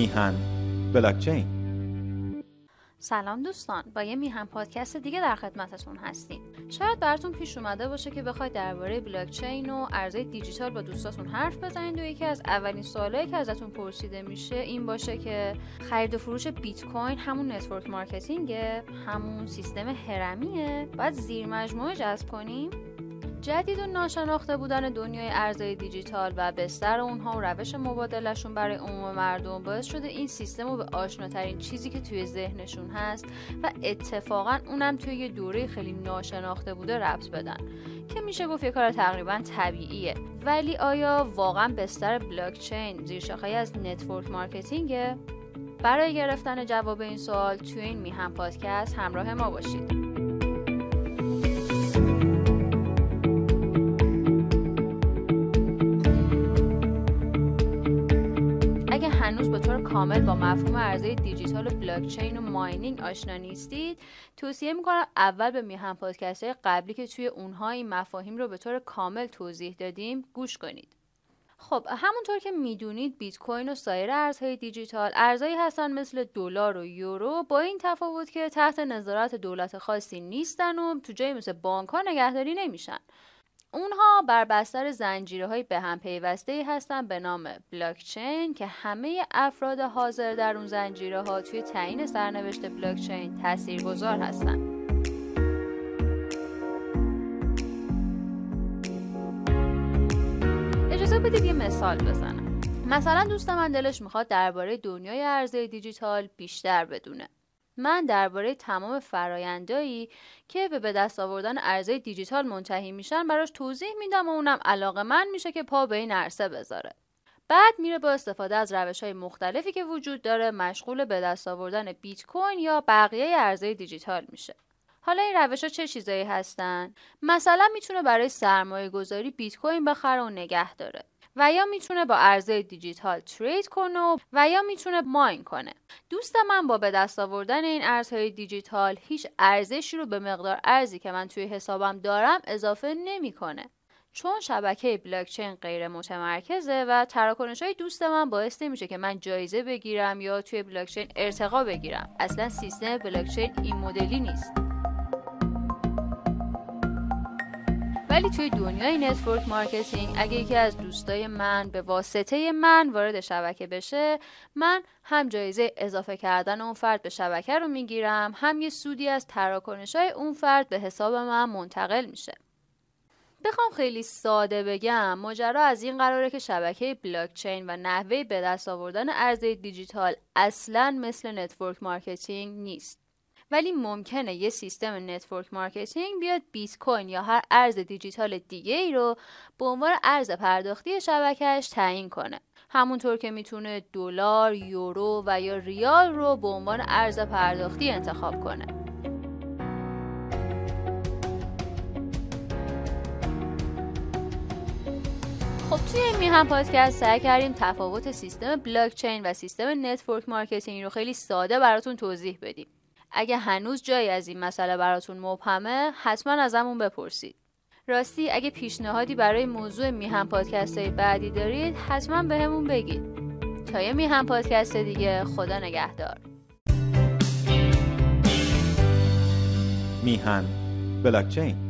میهن بلاکچین. سلام دوستان با یه میهن پادکست دیگه در خدمتتون هستیم. شاید براتون پیش اومده باشه که بخواید درباره بلاکچین و ارزهای دیجیتال با دوستاتون حرف بزنید و یکی از اولین سوالایی که ازتون پرسیده میشه این باشه که خرید و فروش بیت کوین همون network marketing ه همون سیستم هرمیه. باید زیر مجموعه جذب کنیم. جدید و ناشناخته بودن دنیای ارزهای دیجیتال و بستر اونها و روش مبادلشون برای عموم مردم باعث شده این سیستم رو به آشناترین چیزی که توی ذهنشون هست و اتفاقا اونم توی یه دوره خیلی ناشناخته بوده ربط بدن که میشه گفت یه کار تقریبا طبیعیه. ولی آیا واقعا بستر بلاکچین زیر شاخه از network marketing ه؟ برای گرفتن جواب این سوال توی این میهن پادکست همراه ما باشید. هنوز به طور کامل با مفهوم ارزهای دیجیتال و بلاکچین و ماینینگ آشنا نیستید. توصیه می‌کنم اول به میهم پادکست های قبلی که توی اونها این مفاهیم رو به طور کامل توضیح دادیم گوش کنید. خب همونطور که می‌دونید بیت کوین و سایر ارزهای دیجیتال ارزهایی هستن مثل دلار و یورو با این تفاوت که تحت نظارت دولت خاصی نیستن و تو جای مثل بانک ها نگهداری نمیشن. اونها بر بستر زنجیره های به هم پیوسته ای هستن به نام بلاکچین که همه افراد حاضر در اون زنجیره ها توی تعیین سرنوشت بلاکچین تاثیرگذار هستن. اجازه بدید یه مثال بزنم. مثلا دوست من دلش می‌خواد درباره دنیای ارزهای دیجیتال بیشتر بدونه. من درباره تمام فرایندایی که به به دست آوردن ارزهای دیجیتال منتهی میشن براش توضیح میدم و اونم علاقه من میشه که پا به این عرصه بذاره. بعد میره با استفاده از روش های مختلفی که وجود داره مشغول به دست آوردن بیت کوین یا بقیه ارزهای دیجیتال میشه. حالا این روش ها چه چیزایی هستن؟ مثلا می‌تونه برای سرمایه گذاری بیت کوین بخره و نگه داره و یا می‌تونه با ارزهای دیجیتال ترید کنه و یا می‌تونه ماین کنه. دوست من با به دست آوردن این ارزهای دیجیتال هیچ ارزشی رو به مقدار ارزی که من توی حسابم دارم اضافه نمی‌کنه. چون شبکه بلاکچین غیر متمرکزه و تراکنش های دوست من باعث نمیشه که من جایزه بگیرم یا توی بلاکچین ارتقا بگیرم. اصلا سیستم بلاکچین این مدلی نیست. ولی توی دنیای network marketing اگه یکی از دوستای من به واسطه من وارد شبکه بشه من هم جایزه اضافه کردن اون فرد به شبکه رو می‌گیرم هم یه سودی از تراکنش های اون فرد به حساب من منتقل میشه. بخوام خیلی ساده بگم ماجرا از این قراره که شبکه بلاکچین و نحوه به دست آوردن ارزهای دیجیتال اصلا مثل network marketing نیست. ولی ممکنه یه سیستم network marketing بیاد بیت کوین یا هر ارز دیجیتال دیگه ای رو به عنوان ارز پرداختی شبکهش تعیین کنه. همونطور که می‌تونه دلار، یورو و یا ریال رو به عنوان ارز پرداختی انتخاب کنه. خب توی این میهن پادکست سعی کردیم تفاوت سیستم بلاکچین و سیستم network marketing رو خیلی ساده براتون توضیح بدیم. اگه هنوز جایی از این مسئله براتون مبهمه حتما ازمون بپرسید. راستی اگه پیشنهادی برای موضوع میهم پادکست های بعدی دارید حتما بهمون به بگید. تا یه میهم پادکست دیگه خدا نگهدار. میهن بلاکچین.